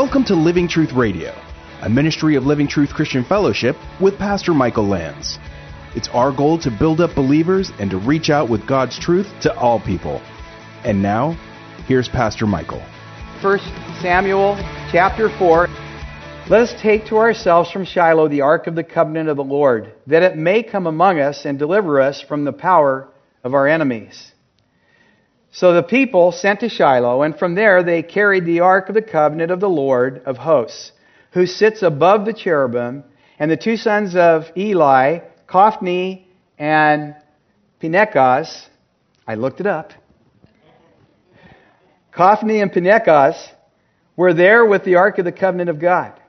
Welcome to Living Truth Radio, a ministry of Living Truth Christian Fellowship with Pastor Michael Lands. It's our goal to build up believers and to reach out with God's truth to all people. And now, here's Pastor Michael. 1 Samuel chapter 4. Let us take to ourselves from Shiloh the ark of the covenant of the Lord, that it may come among us and deliver us from the power of our enemies. So the people sent to Shiloh, and from there they carried the ark of the covenant of the Lord of hosts, who sits above the cherubim, and the two sons of Eli, Kophni and Pinechas. I looked it up. Kophni and Pinechas were there with the ark of the covenant of God.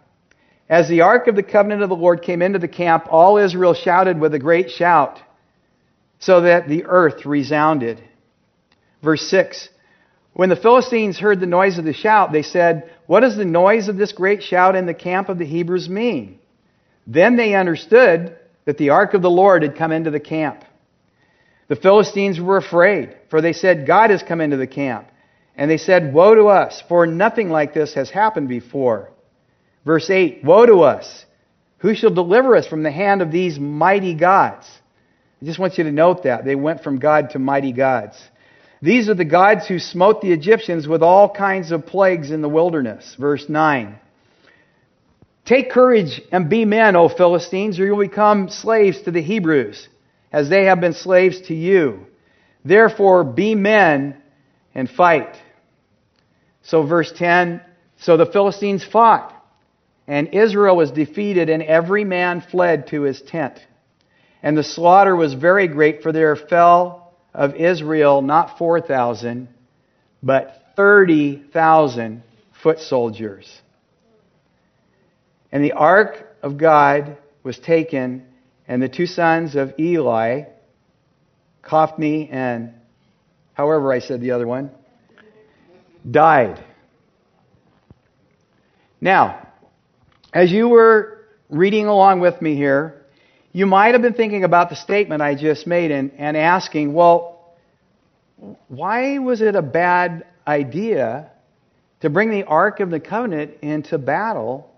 As the ark of the covenant of the Lord came into the camp, all Israel shouted with a great shout, so that the earth resounded. Verse 6 When the Philistines heard the noise of the shout, they said, What does the noise of this great shout in the camp of the Hebrews mean? Then they understood that the ark of the Lord had come into the camp. The Philistines were afraid, for they said, God has come into the camp. And they said, Woe to us, for nothing like this has happened before. Verse 8 Woe to us! Who shall deliver us from the hand of these mighty gods? I just want you to note that. They went from God to mighty gods. These are the gods who smote the Egyptians with all kinds of plagues in the wilderness. Verse 9. Take courage and be men, O Philistines, or you'll become slaves to the Hebrews, as they have been slaves to you. Therefore, be men and fight. So, verse 10 So the Philistines fought, and Israel was defeated, and every man fled to his tent. And the slaughter was very great, for there fell of Israel not 4,000, but 30,000 foot soldiers. And the ark of God was taken, and the two sons of Eli, Kophni and however I said the other one, died. Now, as you were reading along with me here, you might have been thinking about the statement I just made and, and asking, well, why was it a bad idea to bring the Ark of the Covenant into battle?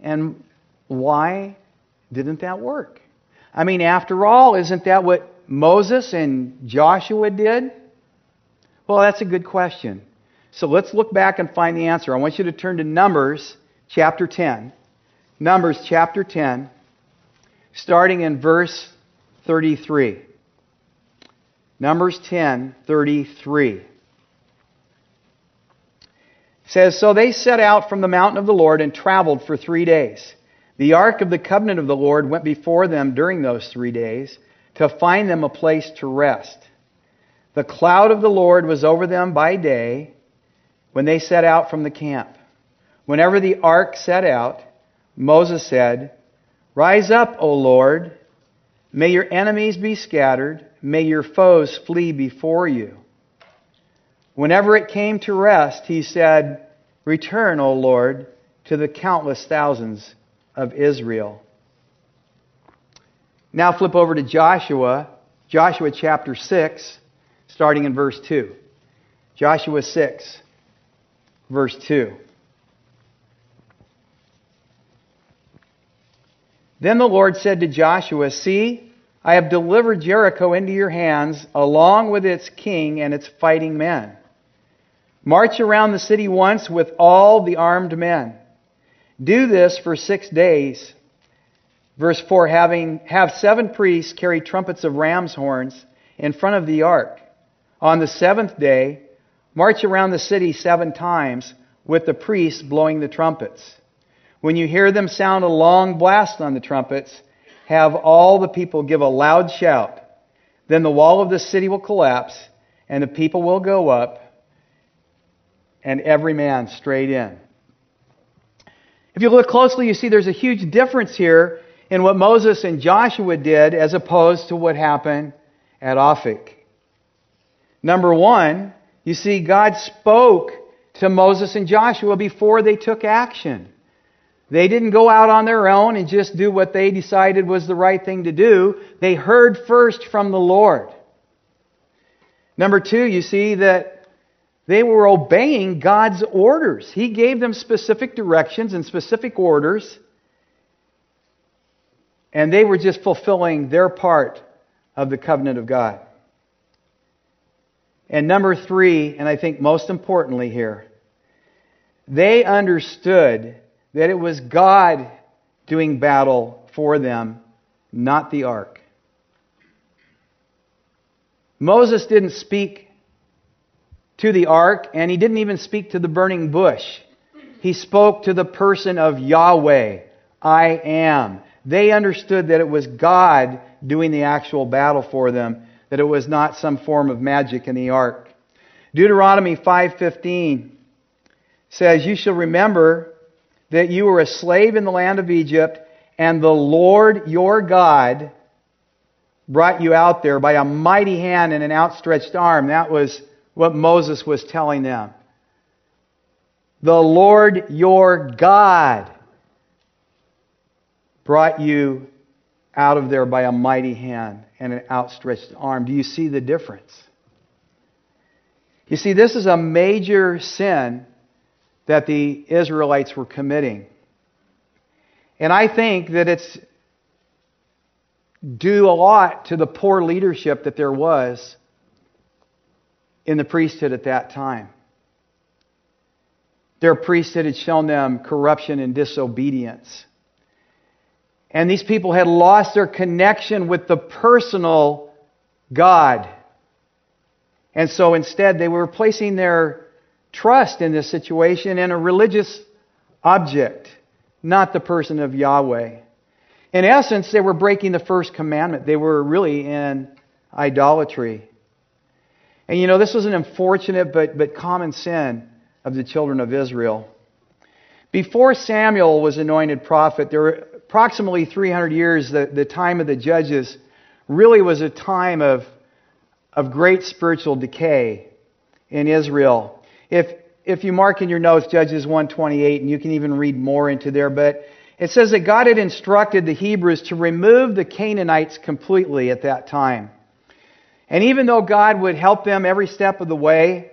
And why didn't that work? I mean, after all, isn't that what Moses and Joshua did? Well, that's a good question. So let's look back and find the answer. I want you to turn to Numbers chapter 10. Numbers chapter 10 starting in verse 33. Numbers 10, 33. says, So they set out from the mountain of the Lord and traveled for three days. The ark of the covenant of the Lord went before them during those three days to find them a place to rest. The cloud of the Lord was over them by day when they set out from the camp. Whenever the ark set out, Moses said, Rise up, O Lord. May your enemies be scattered. May your foes flee before you. Whenever it came to rest, he said, Return, O Lord, to the countless thousands of Israel. Now flip over to Joshua, Joshua chapter 6, starting in verse 2. Joshua 6, verse 2. Then the Lord said to Joshua, See, I have delivered Jericho into your hands, along with its king and its fighting men. March around the city once with all the armed men. Do this for six days. Verse 4 having, Have seven priests carry trumpets of ram's horns in front of the ark. On the seventh day, march around the city seven times with the priests blowing the trumpets. When you hear them sound a long blast on the trumpets, have all the people give a loud shout. Then the wall of the city will collapse, and the people will go up, and every man straight in. If you look closely, you see there's a huge difference here in what Moses and Joshua did as opposed to what happened at Aphek. Number one, you see God spoke to Moses and Joshua before they took action. They didn't go out on their own and just do what they decided was the right thing to do. They heard first from the Lord. Number two, you see that They were obeying God's orders. He gave them specific directions and specific orders, and they were just fulfilling their part of the covenant of God. And number three, and I think most importantly here, they understood that it was God doing battle for them, not the ark. Moses didn't speak to the ark, and he didn't even speak to the burning bush. He spoke to the person of Yahweh, I am. They understood that it was God doing the actual battle for them, that it was not some form of magic in the ark. Deuteronomy 5:15 says, "You shall remember that you were a slave in the land of Egypt, and the Lord your God brought you out there by a mighty hand and an outstretched arm." That was what Moses was telling them. The Lord your God brought you out of there by a mighty hand and an outstretched arm. Do you see the difference? You see, this is a major sin that the Israelites were committing. And I think that it's due a lot to the poor leadership that there was in the priesthood at that time. Their priesthood had shown them corruption and disobedience. And these people had lost their connection with the personal God. And so instead, they were placing their trust in this situation in a religious object, not the person of Yahweh. In essence, they were breaking the first commandment. They were really in idolatry. And you know, this was an unfortunate but, but common sin of the children of Israel. Before Samuel was anointed prophet, there were approximately 300 years, the, the time of the judges really was a time of, of great spiritual decay in Israel. If, if you mark in your notes Judges 128, and you can even read more into there, but it says that God had instructed the Hebrews to remove the Canaanites completely at that time. And even though God would help them every step of the way,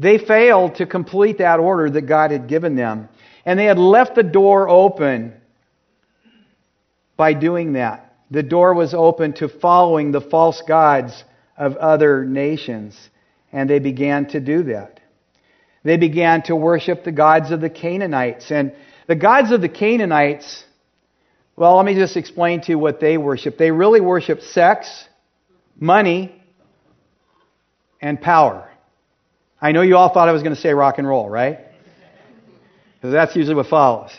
they failed to complete that order that God had given them. And they had left the door open by doing that. The door was open to following the false gods of other nations. And they began to do that. They began to worship the gods of the Canaanites. And the gods of the Canaanites, well, let me just explain to you what they worship. They really worship sex, money, and power. I know you all thought I was going to say rock and roll, right? Because that's usually what follows.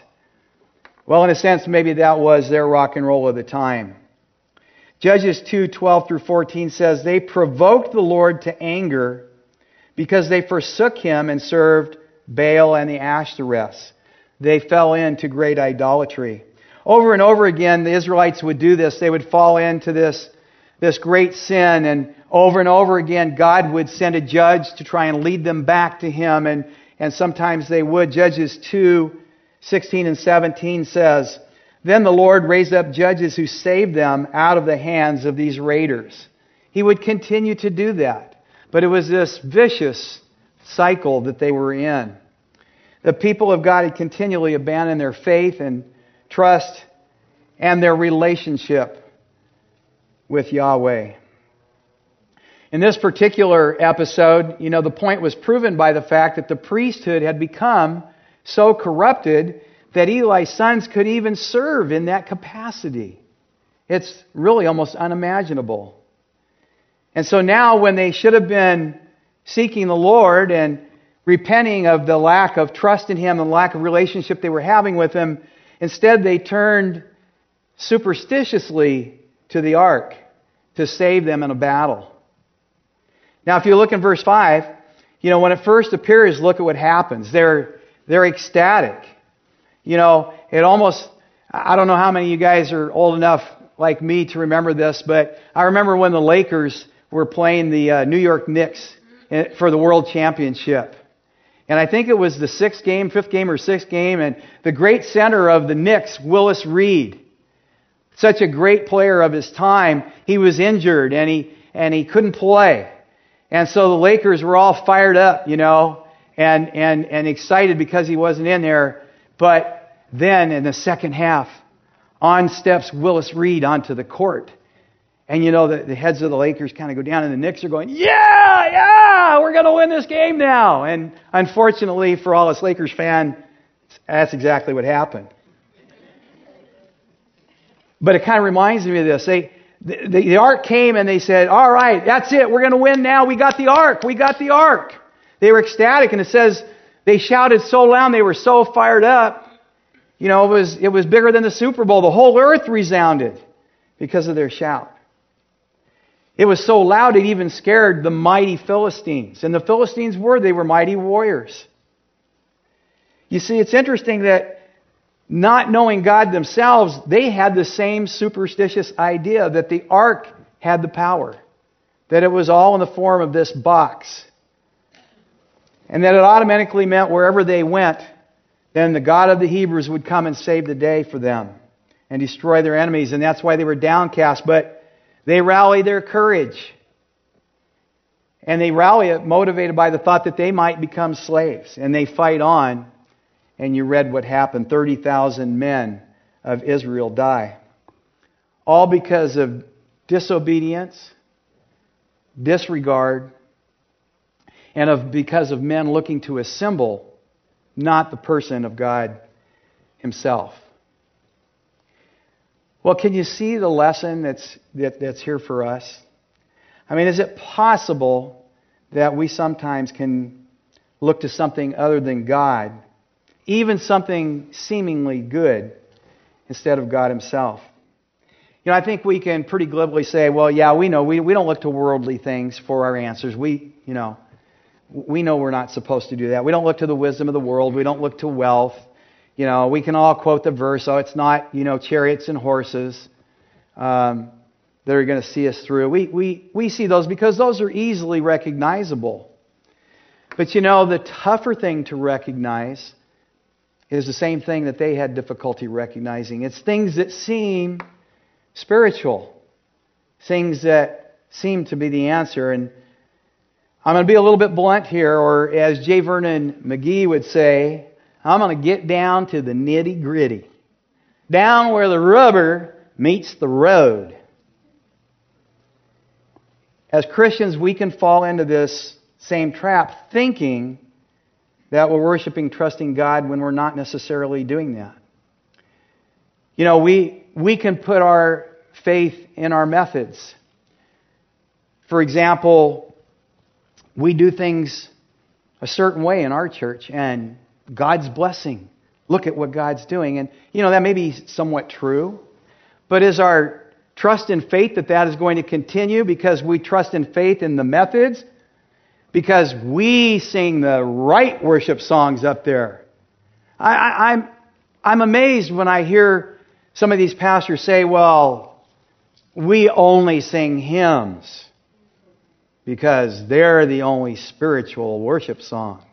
Well, in a sense, maybe that was their rock and roll of the time. Judges 2 12 through 14 says, They provoked the Lord to anger because they forsook him and served Baal and the Ashtoreths. They fell into great idolatry. Over and over again, the Israelites would do this. They would fall into this, this great sin and over and over again, God would send a judge to try and lead them back to Him, and, and sometimes they would. Judges 2 16 and 17 says, Then the Lord raised up judges who saved them out of the hands of these raiders. He would continue to do that. But it was this vicious cycle that they were in. The people of God had continually abandoned their faith and trust and their relationship with Yahweh. In this particular episode, you know, the point was proven by the fact that the priesthood had become so corrupted that Eli's sons could even serve in that capacity. It's really almost unimaginable. And so now, when they should have been seeking the Lord and repenting of the lack of trust in Him and lack of relationship they were having with Him, instead they turned superstitiously to the ark to save them in a battle. Now, if you look in verse 5, you know, when it first appears, look at what happens. They're, they're ecstatic. You know, it almost, I don't know how many of you guys are old enough like me to remember this, but I remember when the Lakers were playing the uh, New York Knicks for the World Championship. And I think it was the sixth game, fifth game, or sixth game, and the great center of the Knicks, Willis Reed, such a great player of his time, he was injured and he, and he couldn't play. And so the Lakers were all fired up, you know, and, and, and excited because he wasn't in there. But then in the second half, on steps Willis Reed onto the court. And you know, the, the heads of the Lakers kind of go down, and the Knicks are going, Yeah, yeah, we're going to win this game now. And unfortunately for all us Lakers fans, that's exactly what happened. But it kind of reminds me of this. They, the, the ark came and they said, All right, that's it. We're going to win now. We got the ark. We got the ark. They were ecstatic, and it says they shouted so loud, they were so fired up. You know, it was, it was bigger than the Super Bowl. The whole earth resounded because of their shout. It was so loud it even scared the mighty Philistines. And the Philistines were, they were mighty warriors. You see, it's interesting that not knowing God themselves, they had the same superstitious idea that the ark had the power, that it was all in the form of this box, and that it automatically meant wherever they went, then the God of the Hebrews would come and save the day for them and destroy their enemies, and that's why they were downcast. But they rally their courage. And they rally it motivated by the thought that they might become slaves. And they fight on. And you read what happened 30,000 men of Israel die. All because of disobedience, disregard, and of because of men looking to a symbol, not the person of God Himself. Well, can you see the lesson that's, that, that's here for us? I mean, is it possible that we sometimes can look to something other than God, even something seemingly good, instead of God Himself? You know, I think we can pretty glibly say, well, yeah, we know. We, we don't look to worldly things for our answers. We, you know, we know we're not supposed to do that. We don't look to the wisdom of the world. We don't look to wealth. You know, we can all quote the verse, oh, it's not, you know, chariots and horses um, that are going to see us through. We, we, we see those because those are easily recognizable. But you know, the tougher thing to recognize is the same thing that they had difficulty recognizing. It's things that seem spiritual, things that seem to be the answer. And I'm going to be a little bit blunt here, or as J. Vernon McGee would say, I'm going to get down to the nitty gritty, down where the rubber meets the road. As Christians, we can fall into this same trap thinking that we're worshiping, trusting God when we're not necessarily doing that. You know, we, we can put our faith in our methods. For example, we do things a certain way in our church, and God's blessing. Look at what God's doing. And, you know, that may be somewhat true. But is our trust and faith that that is going to continue because we trust in faith in the methods? Because we sing the right worship songs up there. I, I, I'm, I'm amazed when I hear some of these pastors say, well, we only sing hymns because they're the only spiritual worship songs.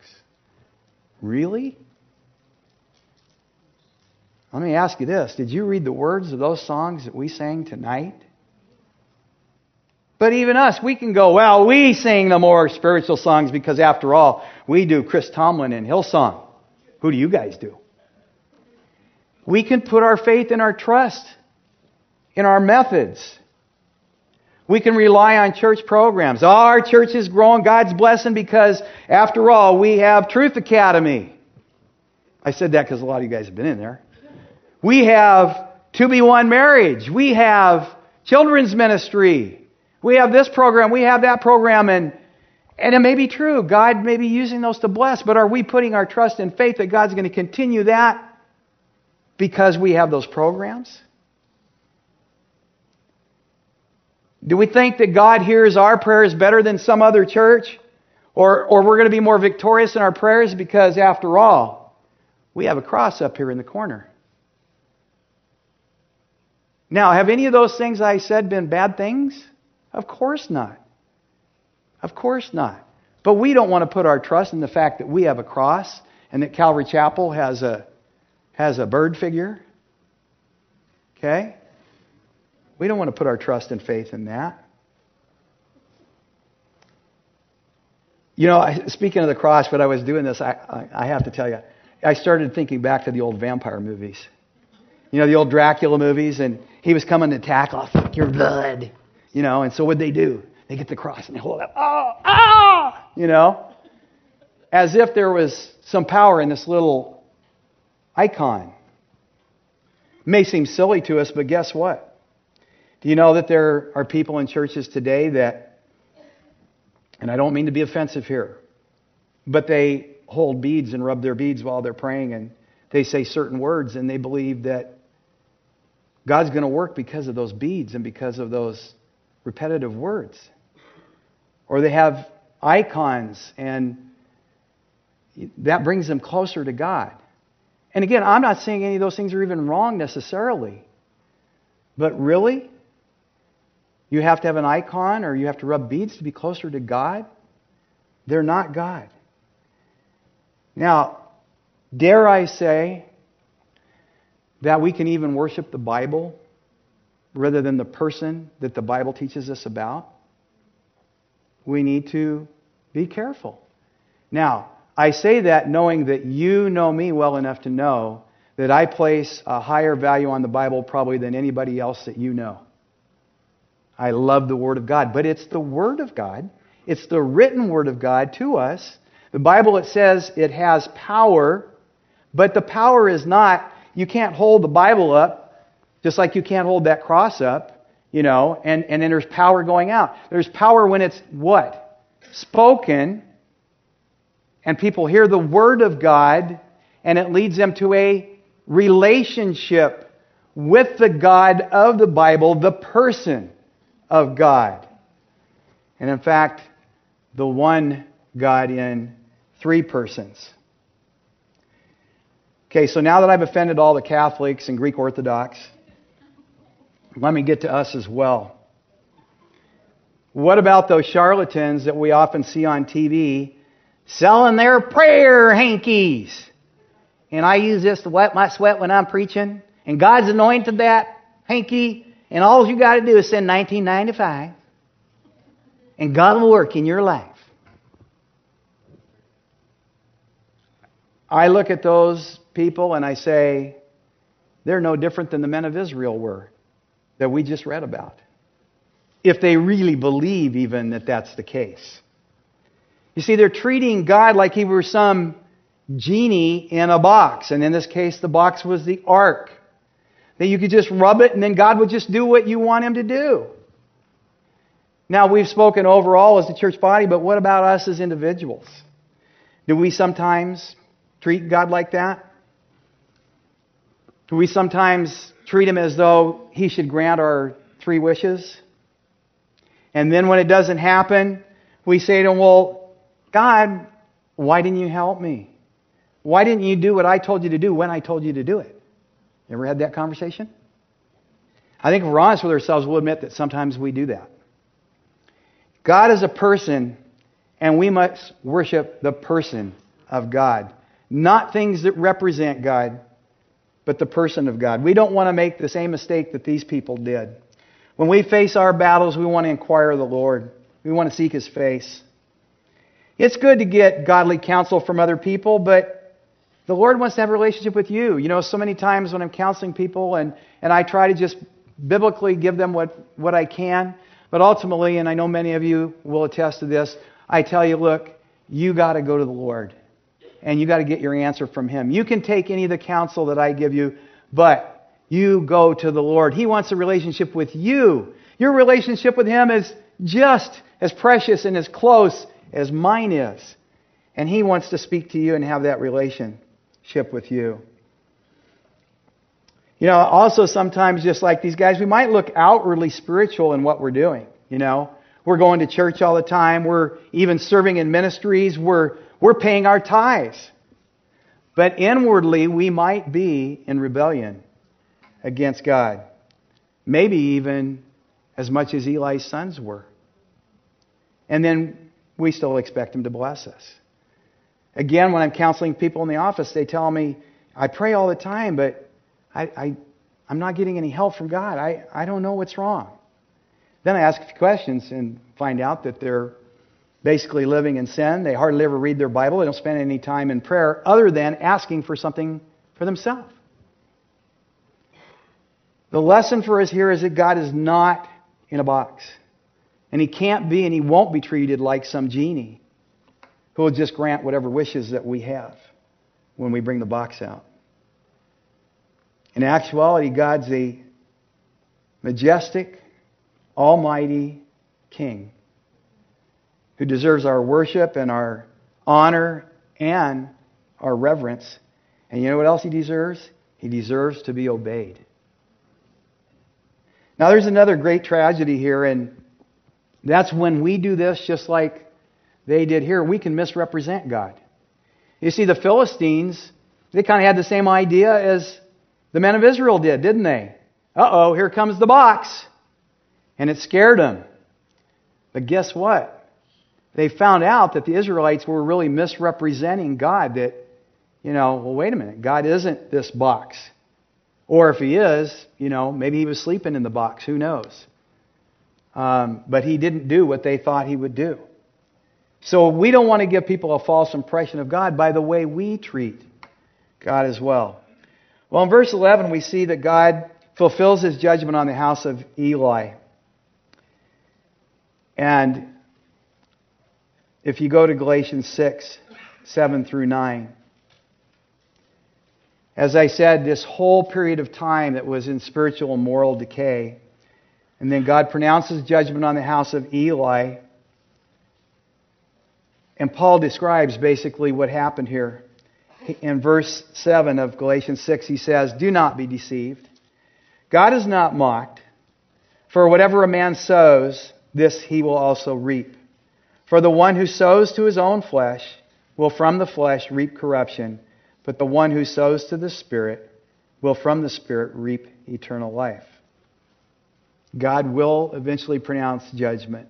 Really? Let me ask you this Did you read the words of those songs that we sang tonight? But even us, we can go, well, we sing the more spiritual songs because after all, we do Chris Tomlin and Hillsong. Who do you guys do? We can put our faith and our trust in our methods. We can rely on church programs. Our church is growing, God's blessing because, after all, we have Truth Academy. I said that because a lot of you guys have been in there. We have To Be One Marriage. We have children's ministry. We have this program. We have that program. And, and it may be true. God may be using those to bless, but are we putting our trust and faith that God's going to continue that because we have those programs? Do we think that God hears our prayers better than some other church? Or, or we're going to be more victorious in our prayers because, after all, we have a cross up here in the corner. Now, have any of those things I said been bad things? Of course not. Of course not. But we don't want to put our trust in the fact that we have a cross and that Calvary Chapel has a, has a bird figure. Okay? We don't want to put our trust and faith in that. You know, speaking of the cross, when I was doing this, I, I, I have to tell you, I started thinking back to the old vampire movies. You know, the old Dracula movies, and he was coming to attack, I'll suck your blood. You know, and so what'd they do? They get the cross and they hold it up. Oh, ah! You know, as if there was some power in this little icon. It may seem silly to us, but guess what? Do you know that there are people in churches today that and I don't mean to be offensive here, but they hold beads and rub their beads while they're praying and they say certain words and they believe that God's going to work because of those beads and because of those repetitive words. Or they have icons and that brings them closer to God. And again, I'm not saying any of those things are even wrong necessarily. But really, you have to have an icon or you have to rub beads to be closer to God. They're not God. Now, dare I say that we can even worship the Bible rather than the person that the Bible teaches us about? We need to be careful. Now, I say that knowing that you know me well enough to know that I place a higher value on the Bible probably than anybody else that you know. I love the Word of God. But it's the Word of God, it's the written Word of God to us. The Bible, it says it has power, but the power is not, you can't hold the Bible up just like you can't hold that cross up, you know, and, and then there's power going out. There's power when it's what? Spoken, and people hear the Word of God, and it leads them to a relationship with the God of the Bible, the person of God. And in fact, the one God in three persons. Okay, so now that I've offended all the Catholics and Greek Orthodox, let me get to us as well. What about those charlatans that we often see on TV selling their prayer hankies? And I use this to wet my sweat when I'm preaching. And God's anointed that hanky and all you got to do is send 1995, and God will work in your life. I look at those people and I say, they're no different than the men of Israel were that we just read about. If they really believe, even that that's the case. You see, they're treating God like he were some genie in a box. And in this case, the box was the ark. That you could just rub it and then God would just do what you want Him to do. Now, we've spoken overall as the church body, but what about us as individuals? Do we sometimes treat God like that? Do we sometimes treat Him as though He should grant our three wishes? And then when it doesn't happen, we say to Him, Well, God, why didn't you help me? Why didn't you do what I told you to do when I told you to do it? Ever had that conversation? I think if we're honest with ourselves, we'll admit that sometimes we do that. God is a person, and we must worship the person of God. Not things that represent God, but the person of God. We don't want to make the same mistake that these people did. When we face our battles, we want to inquire of the Lord. We want to seek His face. It's good to get godly counsel from other people, but the Lord wants to have a relationship with you. You know, so many times when I'm counseling people and, and I try to just biblically give them what, what I can, but ultimately, and I know many of you will attest to this, I tell you, look, you got to go to the Lord and you got to get your answer from Him. You can take any of the counsel that I give you, but you go to the Lord. He wants a relationship with you. Your relationship with Him is just as precious and as close as mine is. And He wants to speak to you and have that relation ship with you. You know, also sometimes just like these guys, we might look outwardly spiritual in what we're doing. You know, we're going to church all the time. We're even serving in ministries. We're, we're paying our tithes. But inwardly, we might be in rebellion against God. Maybe even as much as Eli's sons were. And then we still expect him to bless us. Again, when I'm counseling people in the office, they tell me, I pray all the time, but I, I, I'm not getting any help from God. I, I don't know what's wrong. Then I ask a few questions and find out that they're basically living in sin. They hardly ever read their Bible. They don't spend any time in prayer other than asking for something for themselves. The lesson for us here is that God is not in a box. And He can't be and He won't be treated like some genie who will just grant whatever wishes that we have when we bring the box out. In actuality, God's a majestic, almighty King who deserves our worship and our honor and our reverence. And you know what else he deserves? He deserves to be obeyed. Now, there's another great tragedy here, and that's when we do this just like they did here. We can misrepresent God. You see, the Philistines, they kind of had the same idea as the men of Israel did, didn't they? Uh oh, here comes the box. And it scared them. But guess what? They found out that the Israelites were really misrepresenting God, that, you know, well, wait a minute, God isn't this box. Or if he is, you know, maybe he was sleeping in the box, who knows? Um, but he didn't do what they thought he would do. So we don't want to give people a false impression of God by the way we treat God as well. Well, in verse 11, we see that God fulfills his judgment on the house of Eli. And if you go to Galatians 6, 7 through 9, as I said, this whole period of time that was in spiritual and moral decay, and then God pronounces judgment on the house of Eli. And Paul describes basically what happened here. In verse 7 of Galatians 6, he says, Do not be deceived. God is not mocked. For whatever a man sows, this he will also reap. For the one who sows to his own flesh will from the flesh reap corruption, but the one who sows to the Spirit will from the Spirit reap eternal life. God will eventually pronounce judgment.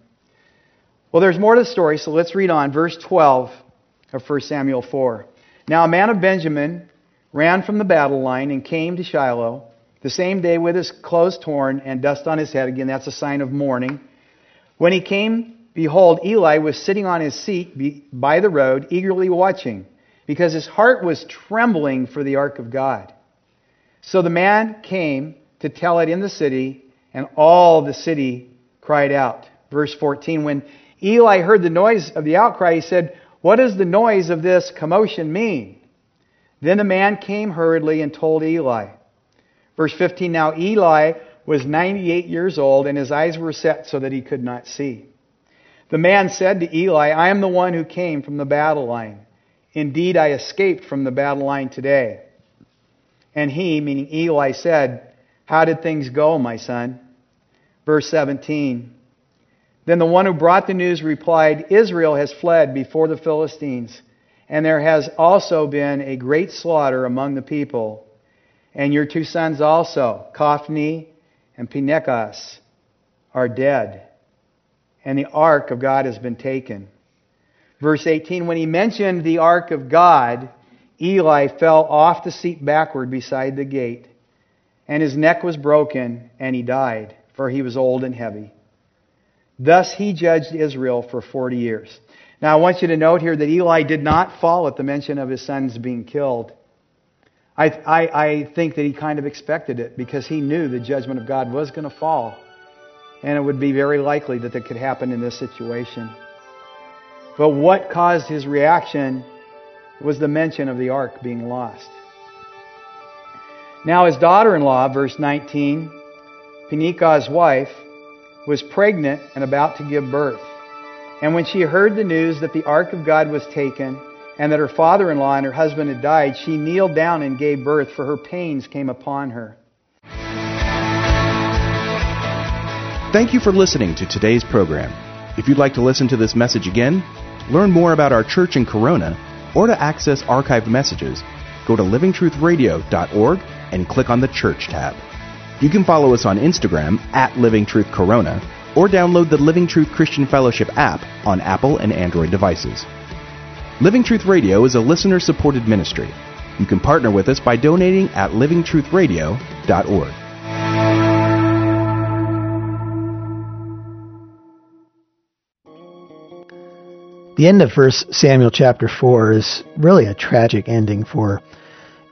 Well, there's more to the story, so let's read on. Verse 12 of 1 Samuel 4. Now, a man of Benjamin ran from the battle line and came to Shiloh the same day with his clothes torn and dust on his head. Again, that's a sign of mourning. When he came Behold, Eli was sitting on his seat by the road, eagerly watching, because his heart was trembling for the ark of God. So the man came to tell it in the city, and all the city cried out. Verse 14 When Eli heard the noise of the outcry, he said, What does the noise of this commotion mean? Then the man came hurriedly and told Eli. Verse 15 Now Eli was 98 years old, and his eyes were set so that he could not see. The man said to Eli, I am the one who came from the battle line. Indeed, I escaped from the battle line today. And he, meaning Eli, said, How did things go, my son? Verse 17. Then the one who brought the news replied, Israel has fled before the Philistines, and there has also been a great slaughter among the people. And your two sons also, Kophni and Phinehas, are dead and the ark of God has been taken. Verse 18 When he mentioned the ark of God, Eli fell off the seat backward beside the gate, and his neck was broken, and he died, for he was old and heavy. Thus he judged Israel for 40 years. Now I want you to note here that Eli did not fall at the mention of his sons being killed. I, I, I think that he kind of expected it because he knew the judgment of God was going to fall and it would be very likely that that could happen in this situation. But what caused his reaction was the mention of the ark being lost. Now, his daughter in law, verse 19, Phinehas' wife, was pregnant and about to give birth. And when she heard the news that the ark of God was taken and that her father in law and her husband had died, she kneeled down and gave birth, for her pains came upon her. Thank you for listening to today's program. If you'd like to listen to this message again, learn more about our church in Corona, or to access archived messages, go to livingtruthradio.org and click on the Church tab. You can follow us on Instagram at Living Truth Corona or download the Living Truth Christian Fellowship app on Apple and Android devices. Living Truth Radio is a listener supported ministry. You can partner with us by donating at livingtruthradio.org. The end of 1 Samuel chapter 4 is really a tragic ending for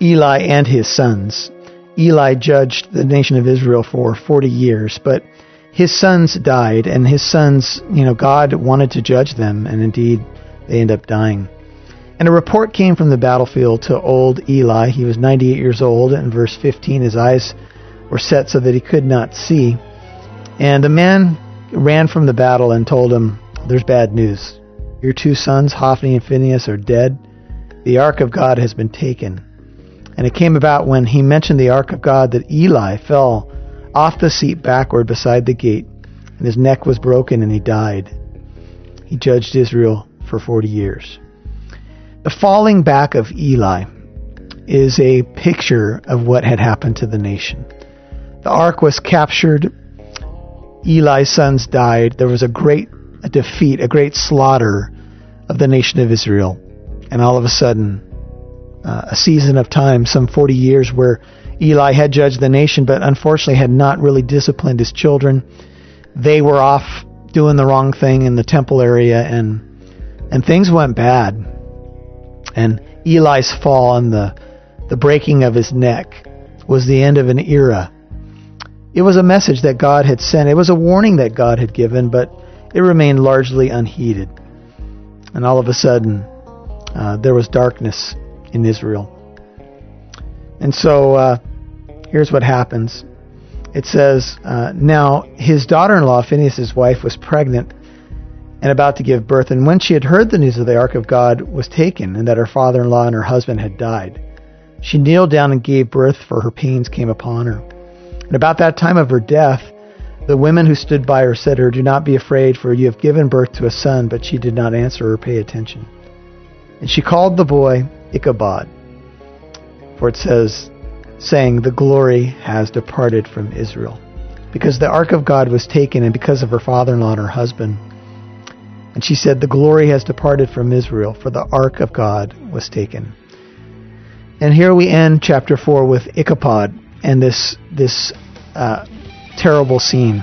Eli and his sons. Eli judged the nation of Israel for 40 years, but his sons died, and his sons, you know, God wanted to judge them, and indeed they end up dying. And a report came from the battlefield to old Eli. He was 98 years old. In verse 15, his eyes were set so that he could not see. And the man ran from the battle and told him, There's bad news. Your two sons, Hophni and Phinehas, are dead. The ark of God has been taken. And it came about when he mentioned the ark of God that Eli fell off the seat backward beside the gate, and his neck was broken and he died. He judged Israel for 40 years. The falling back of Eli is a picture of what had happened to the nation. The ark was captured. Eli's sons died. There was a great defeat, a great slaughter of the nation of Israel. And all of a sudden, uh, a season of time, some 40 years, where Eli had judged the nation, but unfortunately had not really disciplined his children. They were off doing the wrong thing in the temple area, and and things went bad. And Eli's fall and the the breaking of his neck was the end of an era. It was a message that God had sent. It was a warning that God had given, but it remained largely unheeded. And all of a sudden, uh, there was darkness in Israel. And so uh, here's what happens. It says, uh, Now his daughter in law, Phinehas' wife, was pregnant and about to give birth. And when she had heard the news of the ark of God was taken, and that her father in law and her husband had died, she kneeled down and gave birth, for her pains came upon her. And about that time of her death, the women who stood by her said to her, Do not be afraid, for you have given birth to a son. But she did not answer or pay attention. And she called the boy Ichabod, for it says, saying, The glory has departed from Israel. Because the ark of God was taken, and because of her father in law and her husband. And she said, The glory has departed from Israel, for the ark of God was taken. And here we end chapter 4 with Ichabod and this, this uh, terrible scene.